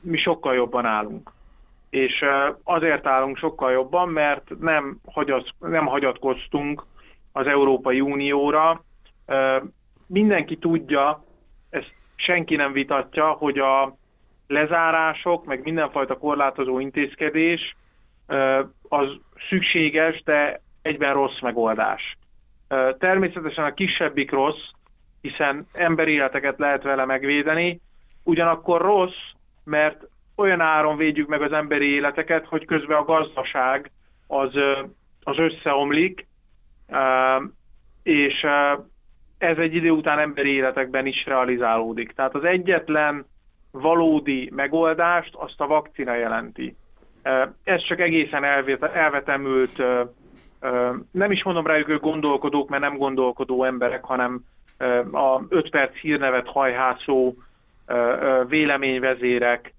mi sokkal jobban állunk és azért állunk sokkal jobban, mert nem, hagyat, nem hagyatkoztunk az Európai Unióra. Mindenki tudja, ezt senki nem vitatja, hogy a lezárások, meg mindenfajta korlátozó intézkedés az szükséges, de egyben rossz megoldás. Természetesen a kisebbik rossz, hiszen emberi életeket lehet vele megvédeni, ugyanakkor rossz, mert olyan áron védjük meg az emberi életeket, hogy közben a gazdaság az, az összeomlik, és ez egy idő után emberi életekben is realizálódik. Tehát az egyetlen valódi megoldást azt a vakcina jelenti. Ez csak egészen elvetemült, nem is mondom rájuk, hogy gondolkodók, mert nem gondolkodó emberek, hanem a 5 perc hírnevet hajhászó véleményvezérek,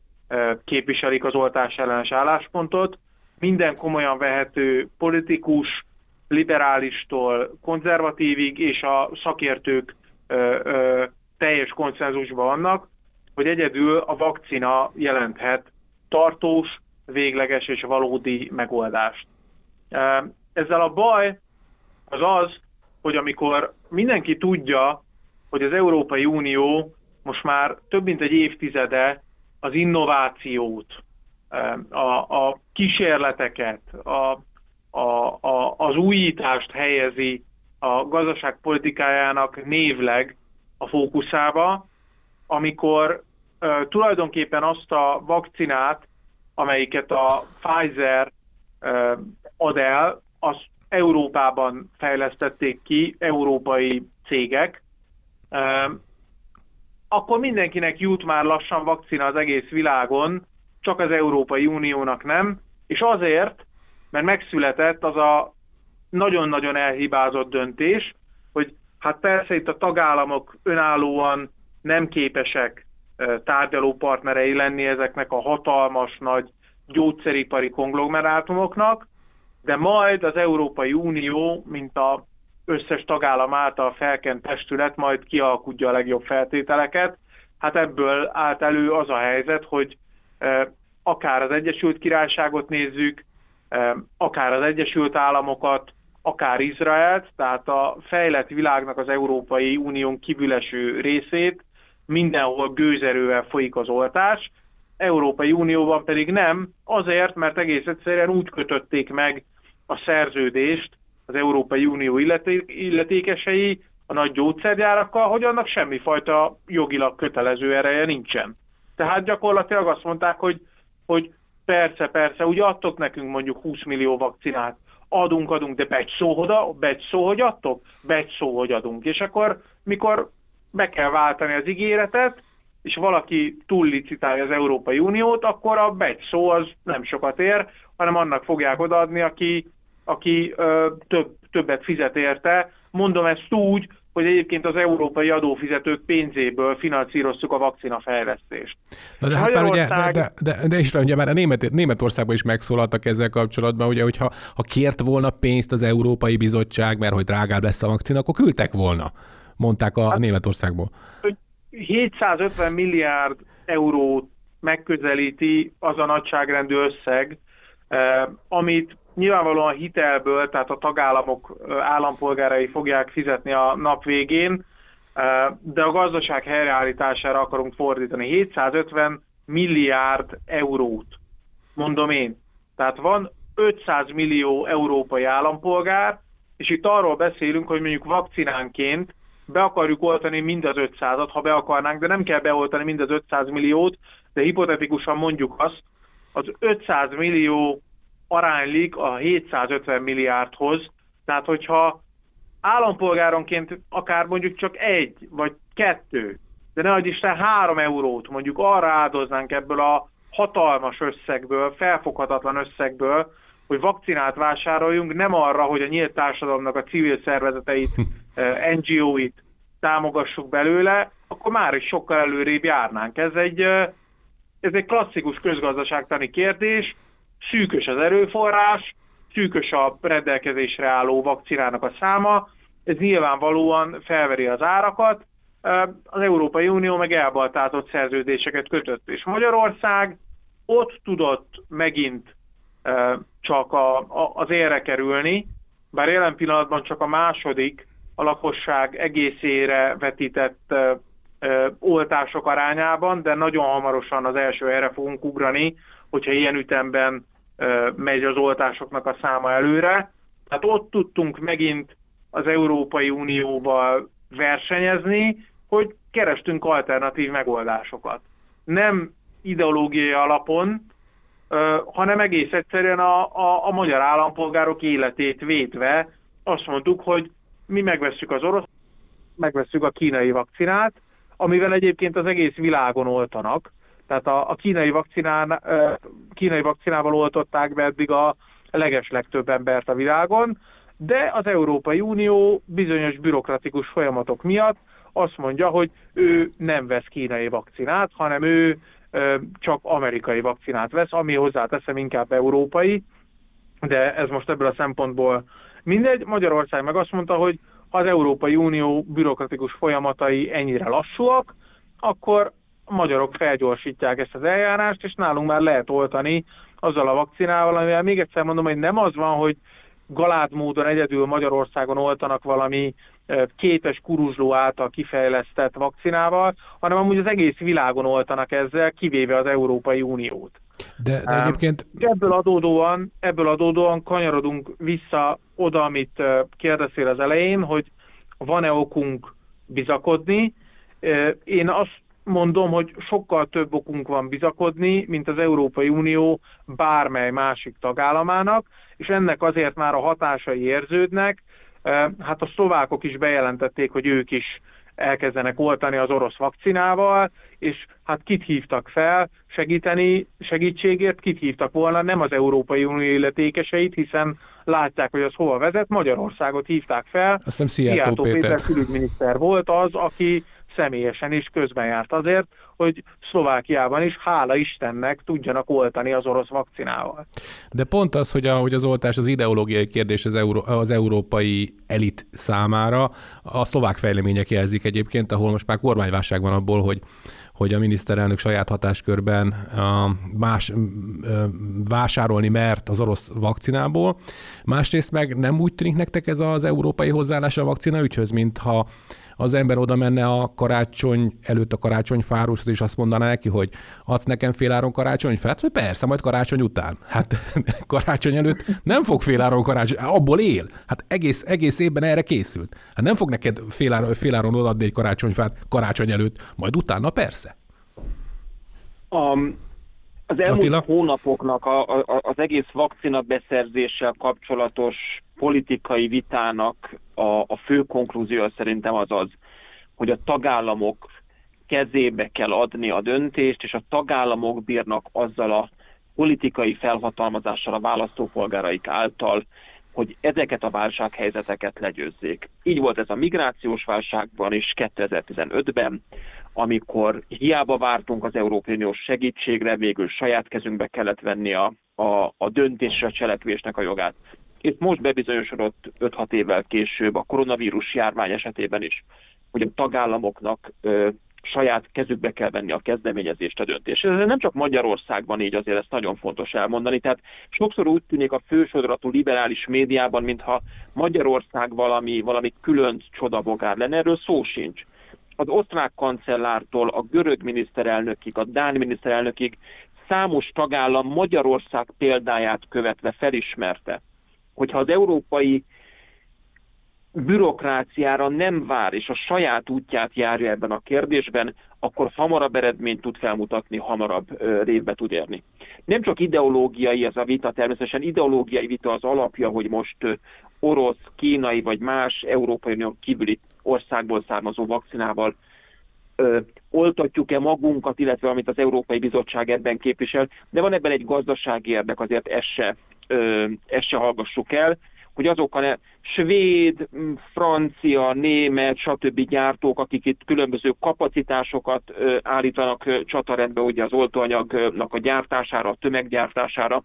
képviselik az oltás ellenes álláspontot. Minden komolyan vehető politikus, liberálistól konzervatívig és a szakértők teljes konszenzusban vannak, hogy egyedül a vakcina jelenthet tartós, végleges és valódi megoldást. Ezzel a baj az az, hogy amikor mindenki tudja, hogy az Európai Unió most már több mint egy évtizede az innovációt, a, a kísérleteket, a, a, a, az újítást helyezi a gazdaságpolitikájának névleg a fókuszába, amikor tulajdonképpen azt a vakcinát, amelyiket a Pfizer ad el, azt Európában fejlesztették ki, európai cégek, akkor mindenkinek jut már lassan vakcina az egész világon, csak az Európai Uniónak nem, és azért, mert megszületett az a nagyon-nagyon elhibázott döntés, hogy hát persze itt a tagállamok önállóan nem képesek tárgyaló partnerei lenni ezeknek a hatalmas nagy gyógyszeripari konglomerátumoknak, de majd az Európai Unió, mint a összes tagállam által felkent testület majd kialkudja a legjobb feltételeket. Hát ebből állt elő az a helyzet, hogy akár az Egyesült Királyságot nézzük, akár az Egyesült Államokat, akár Izraelt, tehát a fejlett világnak az Európai Unión kívüleső részét mindenhol gőzerővel folyik az oltás, Európai Unióban pedig nem, azért, mert egész egyszerűen úgy kötötték meg a szerződést az Európai Unió illetékesei a nagy gyógyszergyárakkal, hogy annak semmifajta jogilag kötelező ereje nincsen. Tehát gyakorlatilag azt mondták, hogy, hogy persze, persze, ugye adtok nekünk mondjuk 20 millió vakcinát, adunk, adunk, de begy szó, hogy, adtok, begy hogy adunk. És akkor, mikor be kell váltani az ígéretet, és valaki túllicitálja az Európai Uniót, akkor a begy szó az nem sokat ér, hanem annak fogják odaadni, aki, aki ö, több, többet fizet érte. Mondom ezt úgy, hogy egyébként az európai adófizetők pénzéből finanszíroztuk a vakcinafejlesztést. Na de hát Magyarország... már ugye, de, de, de, de is ugye már a Német, Németországban is megszólaltak ezzel kapcsolatban, ugye, hogyha ha kért volna pénzt az Európai Bizottság, mert hogy drágább lesz a vakcina, akkor küldtek volna, mondták a hát, Németországból. 750 milliárd eurót megközelíti az a nagyságrendű összeg, eh, amit nyilvánvalóan hitelből, tehát a tagállamok állampolgárai fogják fizetni a nap végén, de a gazdaság helyreállítására akarunk fordítani 750 milliárd eurót, mondom én. Tehát van 500 millió európai állampolgár, és itt arról beszélünk, hogy mondjuk vakcinánként be akarjuk oltani mind az 500-at, ha be akarnánk, de nem kell beoltani mind az 500 milliót, de hipotetikusan mondjuk azt, az 500 millió aránylik a 750 milliárdhoz, tehát hogyha állampolgáronként akár mondjuk csak egy vagy kettő, de ne Isten három eurót mondjuk arra áldoznánk ebből a hatalmas összegből, felfoghatatlan összegből, hogy vakcinát vásároljunk, nem arra, hogy a nyílt társadalomnak a civil szervezeteit, NGO-it támogassuk belőle, akkor már is sokkal előrébb járnánk. Ez egy, ez egy klasszikus közgazdaságtani kérdés, szűkös az erőforrás, szűkös a rendelkezésre álló vakcinának a száma, ez nyilvánvalóan felveri az árakat, az Európai Unió meg elbaltátott szerződéseket kötött, és Magyarország ott tudott megint csak a, a, az érre kerülni, bár jelen pillanatban csak a második a lakosság egészére vetített oltások arányában, de nagyon hamarosan az első erre fogunk ugrani, hogyha ilyen ütemben megy az oltásoknak a száma előre. Tehát ott tudtunk megint az Európai Unióval versenyezni, hogy kerestünk alternatív megoldásokat. Nem ideológiai alapon, hanem egész egyszerűen a, a, a magyar állampolgárok életét védve azt mondtuk, hogy mi megvesszük az orosz, megvesszük a kínai vakcinát, amivel egyébként az egész világon oltanak, tehát a, a kínai, vakcinán, kínai vakcinával oltották be eddig a leges legtöbb embert a világon, de az Európai Unió bizonyos bürokratikus folyamatok miatt azt mondja, hogy ő nem vesz kínai vakcinát, hanem ő csak amerikai vakcinát vesz, ami hozzáteszem inkább európai, de ez most ebből a szempontból mindegy. Magyarország meg azt mondta, hogy ha az Európai Unió bürokratikus folyamatai ennyire lassúak, akkor a magyarok felgyorsítják ezt az eljárást, és nálunk már lehet oltani azzal a vakcinával, amivel még egyszer mondom, hogy nem az van, hogy galád módon egyedül Magyarországon oltanak valami képes kuruzsló által kifejlesztett vakcinával, hanem amúgy az egész világon oltanak ezzel, kivéve az Európai Uniót. De, de egyébként... Ebből adódóan, ebből adódóan kanyarodunk vissza oda, amit kérdeztél az elején, hogy van-e okunk bizakodni. Én azt mondom, hogy sokkal több okunk van bizakodni, mint az Európai Unió bármely másik tagállamának, és ennek azért már a hatásai érződnek. Hát a szlovákok is bejelentették, hogy ők is elkezdenek oltani az orosz vakcinával, és hát kit hívtak fel segíteni, segítségért, kit hívtak volna, nem az Európai Unió illetékeseit, hiszen látják, hogy az hova vezet, Magyarországot hívták fel. Azt hiszem Szijjártó Péter. Péter külügyminiszter volt az, aki személyesen is közben járt azért, hogy Szlovákiában is, hála Istennek, tudjanak oltani az orosz vakcinával. De pont az, hogy, a, hogy az oltás az ideológiai kérdés az, euró, az európai elit számára, a szlovák fejlemények jelzik egyébként, ahol most már kormányválság van abból, hogy hogy a miniszterelnök saját hatáskörben más, vásárolni mert az orosz vakcinából. Másrészt meg nem úgy tűnik nektek ez az európai hozzáállás a vakcina ügyhöz, mintha az ember oda menne a karácsony előtt a karácsonyfárushoz, és azt mondaná neki, hogy adsz nekem féláron karácsonyfát? Hát persze, majd karácsony után. Hát karácsony előtt nem fog féláron karácsony, abból él. Hát egész, egész évben erre készült. Hát nem fog neked féláron, féláron odaadni egy karácsonyfát karácsony előtt, majd utána persze. Um, az elmúlt Attila? hónapoknak a, a, az egész vakcina beszerzéssel kapcsolatos politikai vitának a, a fő konklúzió szerintem az az, hogy a tagállamok kezébe kell adni a döntést, és a tagállamok bírnak azzal a politikai felhatalmazással a választópolgáraik által, hogy ezeket a válsághelyzeteket legyőzzék. Így volt ez a migrációs válságban is 2015-ben, amikor hiába vártunk az Európai Uniós segítségre, végül saját kezünkbe kellett venni a, a, a döntésre a cselekvésnek a jogát. És most bebizonyosodott 5-6 évvel később a koronavírus járvány esetében is, hogy a tagállamoknak ö, saját kezükbe kell venni a kezdeményezést, a döntést. Ez nem csak Magyarországban így, azért ezt nagyon fontos elmondani. Tehát sokszor úgy tűnik a fősodratú liberális médiában, mintha Magyarország valami, valami külön csodabogár lenne, erről szó sincs. Az osztrák kancellártól a görög miniszterelnökig, a dán miniszterelnökig számos tagállam Magyarország példáját követve felismerte, hogyha az európai bürokráciára nem vár, és a saját útját járja ebben a kérdésben, akkor hamarabb eredményt tud felmutatni, hamarabb révbe tud érni. Nem csak ideológiai ez a vita, természetesen ideológiai vita az alapja, hogy most orosz, kínai vagy más Európai Unió kívüli országból származó vakcinával ö, oltatjuk-e magunkat, illetve amit az Európai Bizottság ebben képvisel, de van ebben egy gazdasági érdek, azért ezt se, ö, ezt se hallgassuk el hogy azok a svéd, francia, német, stb. gyártók, akik itt különböző kapacitásokat állítanak csatarendbe ugye az oltóanyagnak a gyártására, a tömeggyártására,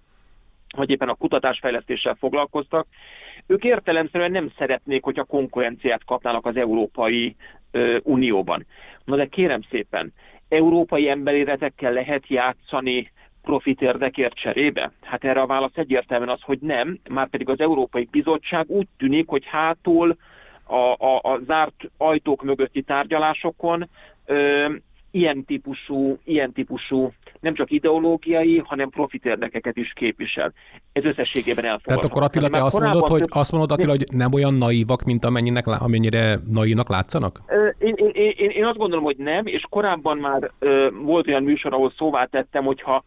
vagy éppen a kutatásfejlesztéssel foglalkoztak, ők értelemszerűen nem szeretnék, hogyha konkurenciát kapnának az Európai Unióban. Na de kérem szépen, európai emberéletekkel lehet játszani profit érdekért cserébe? Hát erre a válasz egyértelműen az, hogy nem, már pedig az Európai Bizottság úgy tűnik, hogy hátul a, a, a zárt ajtók mögötti tárgyalásokon ö, ilyen típusú, ilyen típusú nem csak ideológiai, hanem profit érdekeket is képvisel. Ez összességében elfogadható. Tehát akkor Attila, te azt mondod, hogy, azt mondod, Attila, hogy nem olyan naívak, mint amennyinek, amennyire naívnak látszanak? Én, én, én, én azt gondolom, hogy nem, és korábban már ö, volt olyan műsor, ahol szóvá tettem, hogyha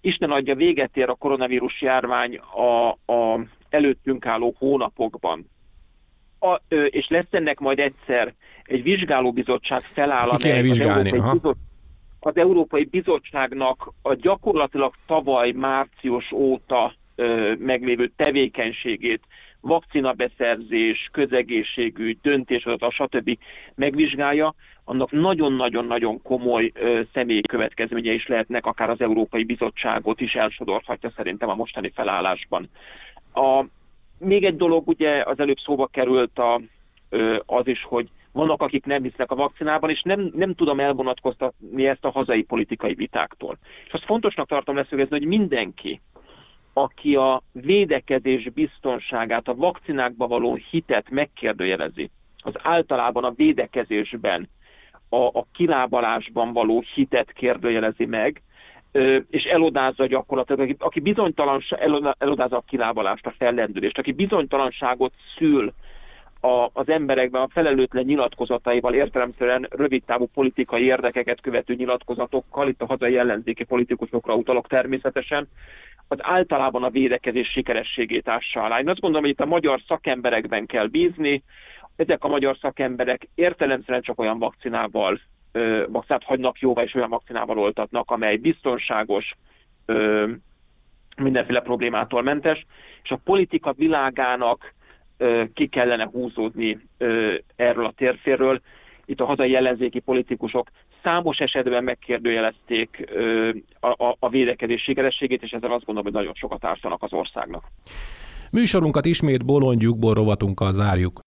Isten adja véget ér a koronavírus járvány a, a előttünk álló hónapokban. A, és lesz ennek majd egyszer egy vizsgálóbizottság feláll, amely vizsgálni, az, Európai Bizot, az Európai Bizottságnak a gyakorlatilag tavaly március óta ö, meglévő tevékenységét vakcinabeszerzés, közegészségügy, döntéshozatal, stb. megvizsgálja, annak nagyon-nagyon-nagyon komoly ö, személyi következménye is lehetnek, akár az Európai Bizottságot is elsodorhatja szerintem a mostani felállásban. A, még egy dolog, ugye az előbb szóba került a, az is, hogy vannak, akik nem hisznek a vakcinában, és nem, nem tudom elvonatkoztatni ezt a hazai politikai vitáktól. És azt fontosnak tartom leszögezni, hogy mindenki, aki a védekezés biztonságát, a vakcinákba való hitet megkérdőjelezi, az általában a védekezésben, a, a kilábalásban való hitet kérdőjelezi meg, és elodázza gyakorlatilag, aki bizonytalanság, elodázza a kilábalást, a fellendülést, aki bizonytalanságot szül a, az emberekben a felelőtlen nyilatkozataival, értelemszerűen rövidtávú politikai érdekeket követő nyilatkozatokkal, itt a hazai ellenzéki politikusokra utalok természetesen, az általában a védekezés sikerességét ássa alá. Én azt gondolom, hogy itt a magyar szakemberekben kell bízni, ezek a magyar szakemberek értelemszerűen csak olyan vakcinával, vakcinát hagynak jóvá, és olyan vakcinával oltatnak, amely biztonságos, mindenféle problémától mentes, és a politika világának ki kellene húzódni erről a térférről. Itt a hazai ellenzéki politikusok számos esetben megkérdőjelezték a, a, a védekezés sikerességét, és ezzel azt gondolom, hogy nagyon sokat ártanak az országnak. Műsorunkat ismét bolondjukból rovatunkkal zárjuk.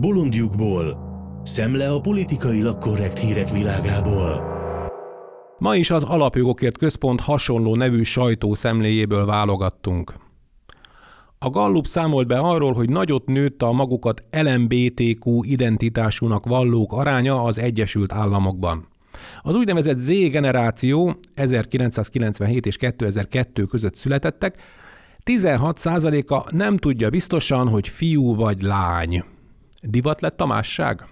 Bolondjukból. Szemle a politikailag korrekt hírek világából. Ma is az Alapjogokért Központ hasonló nevű sajtó szemléjéből válogattunk. A Gallup számolt be arról, hogy nagyot nőtt a magukat LMBTQ identitásúnak vallók aránya az Egyesült Államokban. Az úgynevezett Z generáció 1997 és 2002 között születettek, 16%-a nem tudja biztosan, hogy fiú vagy lány. Divat lett a másság?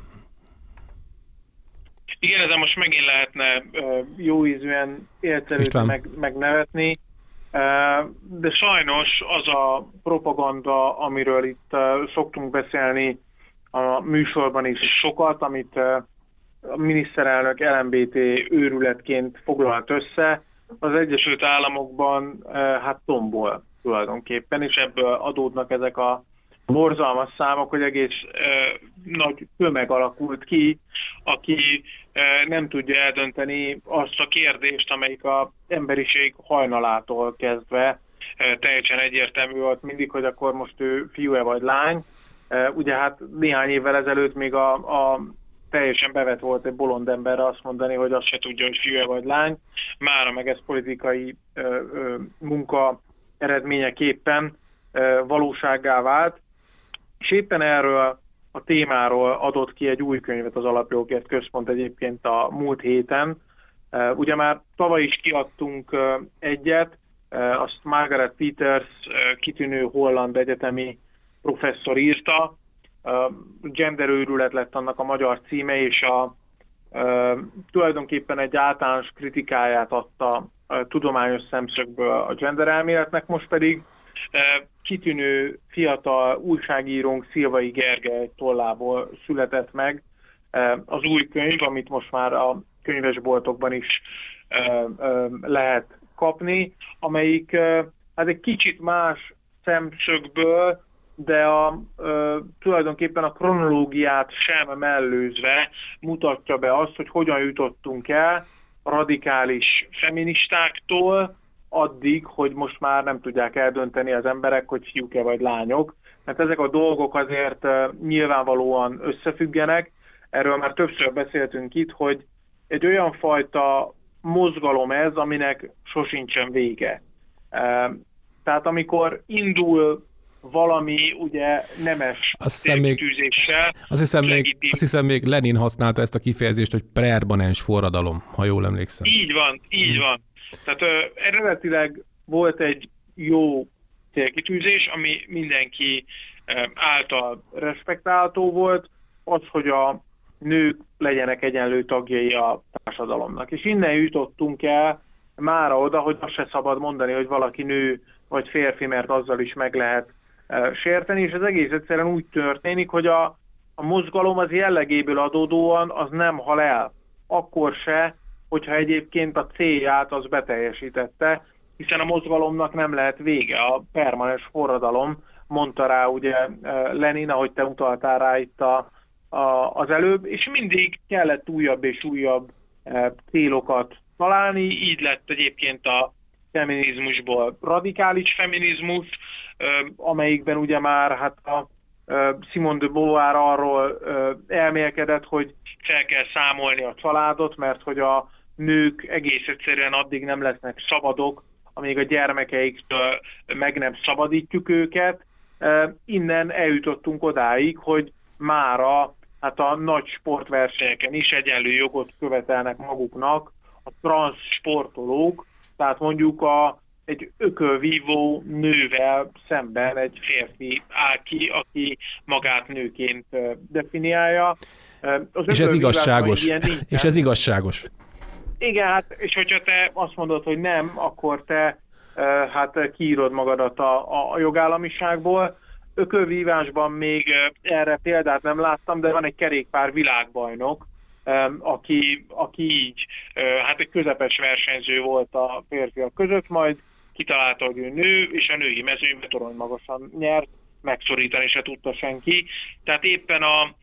Igen, ezzel most megint lehetne jó ízűen értelőt meg, megnevetni. De sajnos az a propaganda, amiről itt szoktunk beszélni a műsorban is sokat, amit a miniszterelnök LMBT őrületként foglalt össze, az Egyesült Államokban hát tombol tulajdonképpen, és ebből adódnak ezek a borzalmas számok, hogy egész nagy tömeg alakult ki, aki nem tudja eldönteni azt a kérdést, amelyik a emberiség hajnalától kezdve teljesen egyértelmű volt mindig, hogy akkor most ő fiú-e vagy lány. Ugye hát néhány évvel ezelőtt még a, a teljesen bevet volt egy bolond emberre azt mondani, hogy azt se tudja, hogy fiú-e vagy lány. Mára meg ez politikai ö, ö, munka eredményeképpen ö, valósággá vált. És éppen erről a témáról adott ki egy új könyvet az Alapjogért Központ egyébként a múlt héten. Ugye már tavaly is kiadtunk egyet, azt Margaret Peters kitűnő holland egyetemi professzor írta. Genderőrület lett annak a magyar címe, és a, tulajdonképpen egy általános kritikáját adta tudományos szemszögből a gender elméletnek, most pedig kitűnő fiatal újságírónk Szilvai Gergely tollából született meg. Az új könyv, amit most már a könyvesboltokban is lehet kapni, amelyik hát egy kicsit más szemszögből, de a, tulajdonképpen a kronológiát sem mellőzve mutatja be azt, hogy hogyan jutottunk el radikális feministáktól addig, hogy most már nem tudják eldönteni az emberek, hogy fiúk-e vagy lányok, mert ezek a dolgok azért nyilvánvalóan összefüggenek. Erről már többször beszéltünk itt, hogy egy olyan fajta mozgalom ez, aminek sosincsen vége. Tehát amikor indul valami ugye nemes azt hiszem még, azt hiszem, még, azt hiszem még Lenin használta ezt a kifejezést, hogy preerbanens forradalom, ha jól emlékszem. Így van, így hmm. van. Tehát ö, eredetileg volt egy jó célkitűzés, ami mindenki ö, által respektálható volt, az, hogy a nők legyenek egyenlő tagjai a társadalomnak. És innen jutottunk el mára oda, hogy azt se szabad mondani, hogy valaki nő vagy férfi, mert azzal is meg lehet sérteni, és az egész egyszerűen úgy történik, hogy a, a mozgalom az jellegéből adódóan az nem hal el. Akkor se, hogyha egyébként a célját az beteljesítette, hiszen a mozgalomnak nem lehet vége, a permanens forradalom, mondta rá ugye Lenin, ahogy te utaltál rá itt a, a, az előbb, és mindig kellett újabb és újabb célokat találni, így lett egyébként a feminizmusból radikális feminizmus, amelyikben ugye már hát a Simone de Beauvoir arról elmélkedett, hogy fel kell számolni a családot, mert hogy a nők egész egyszerűen addig nem lesznek szabadok, amíg a gyermekeiktől meg nem szabadítjuk őket. Innen eljutottunk odáig, hogy mára hát a nagy sportversenyeken is egyenlő jogot követelnek maguknak a transz sportolók, tehát mondjuk a egy ökölvívó nővel szemben egy férfi áll ki, aki magát nőként definiálja. Az és ez igazságos. És ez igazságos. Igen, hát, és hogyha te azt mondod, hogy nem, akkor te hát kiírod magadat a, a jogállamiságból. Ökölvívásban még erre példát nem láttam, de van egy kerékpár világbajnok, aki, aki így, hát egy közepes versenyző volt a férfiak között, majd kitalálta, hogy ő nő, és a női mezőnybe torony magasan nyert, megszorítani se tudta senki. Tehát éppen a,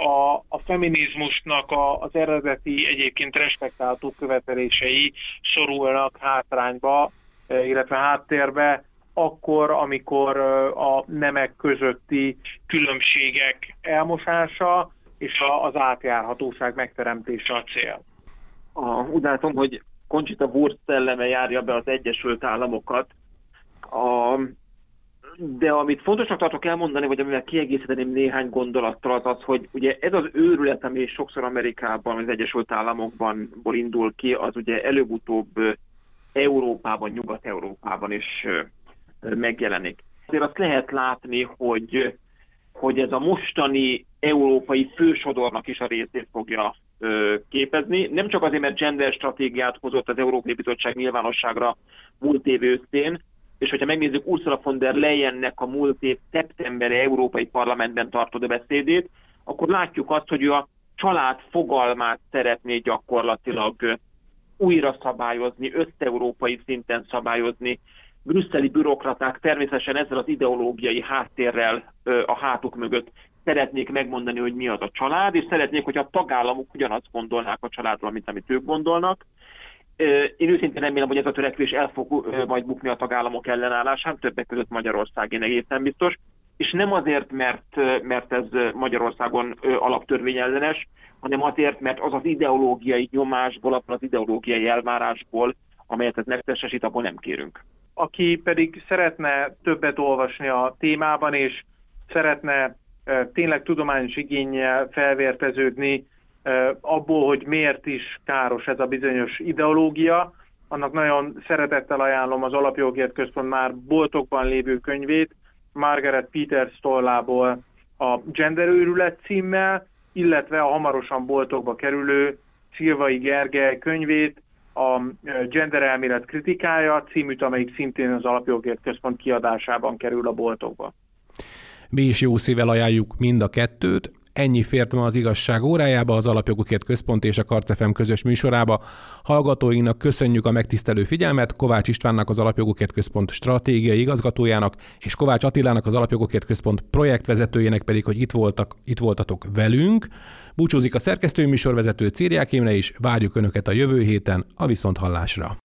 a, a feminizmusnak a, az eredeti egyébként respektáltó követelései szorulnak hátrányba, illetve háttérbe, akkor, amikor a nemek közötti különbségek elmosása és az átjárhatóság megteremtése a cél. A, úgy látom, hogy Conchita Wurst szelleme járja be az Egyesült Államokat. A, de amit fontosnak tartok elmondani, vagy amivel kiegészíteném néhány gondolattal, az az, hogy ugye ez az őrület, ami sokszor Amerikában, az Egyesült Államokban indul ki, az ugye előbb-utóbb Európában, Nyugat-Európában is megjelenik. Azért azt lehet látni, hogy, hogy ez a mostani európai fősodornak is a részét fogja képezni. Nem csak azért, mert gender stratégiát hozott az Európai Bizottság nyilvánosságra múlt év őszén, és hogyha megnézzük Ursula von der Leyennek a múlt év szeptemberi Európai Parlamentben tartott beszédét, akkor látjuk azt, hogy a család fogalmát szeretné gyakorlatilag újra szabályozni, összeurópai szinten szabályozni. Brüsszeli bürokraták természetesen ezzel az ideológiai háttérrel a hátuk mögött szeretnék megmondani, hogy mi az a család, és szeretnék, hogy a tagállamok ugyanazt gondolnák a családról, mint amit ők gondolnak. Én őszintén remélem, hogy ez a törekvés el fog majd bukni a tagállamok ellenállásán, többek között Magyarország, én egészen biztos, és nem azért, mert, mert ez Magyarországon alaptörvényellenes, hanem azért, mert az az ideológiai nyomásból, abban az ideológiai elvárásból, amelyet ez megtestesít, abból nem kérünk. Aki pedig szeretne többet olvasni a témában, és szeretne tényleg tudományos igényel felvérteződni abból, hogy miért is káros ez a bizonyos ideológia, annak nagyon szeretettel ajánlom az Alapjogért Központ már boltokban lévő könyvét, Margaret Peters tollából a Genderőrület címmel, illetve a hamarosan boltokba kerülő Szilvai Gergely könyvét, a Gender elmélet kritikája címűt, amelyik szintén az Alapjogért Központ kiadásában kerül a boltokba. Mi is jó szívvel ajánljuk mind a kettőt. Ennyi fért ma az igazság órájába, az Alapjogokért Központ és a Karcefem közös műsorába. Hallgatóinknak köszönjük a megtisztelő figyelmet, Kovács Istvánnak az Alapjogokért Központ stratégiai igazgatójának, és Kovács Attilának az Alapjogokért Központ projektvezetőjének pedig, hogy itt, voltak, itt voltatok velünk. Búcsúzik a szerkesztő műsorvezető Círiák Imre is, várjuk Önöket a jövő héten a Viszonthallásra.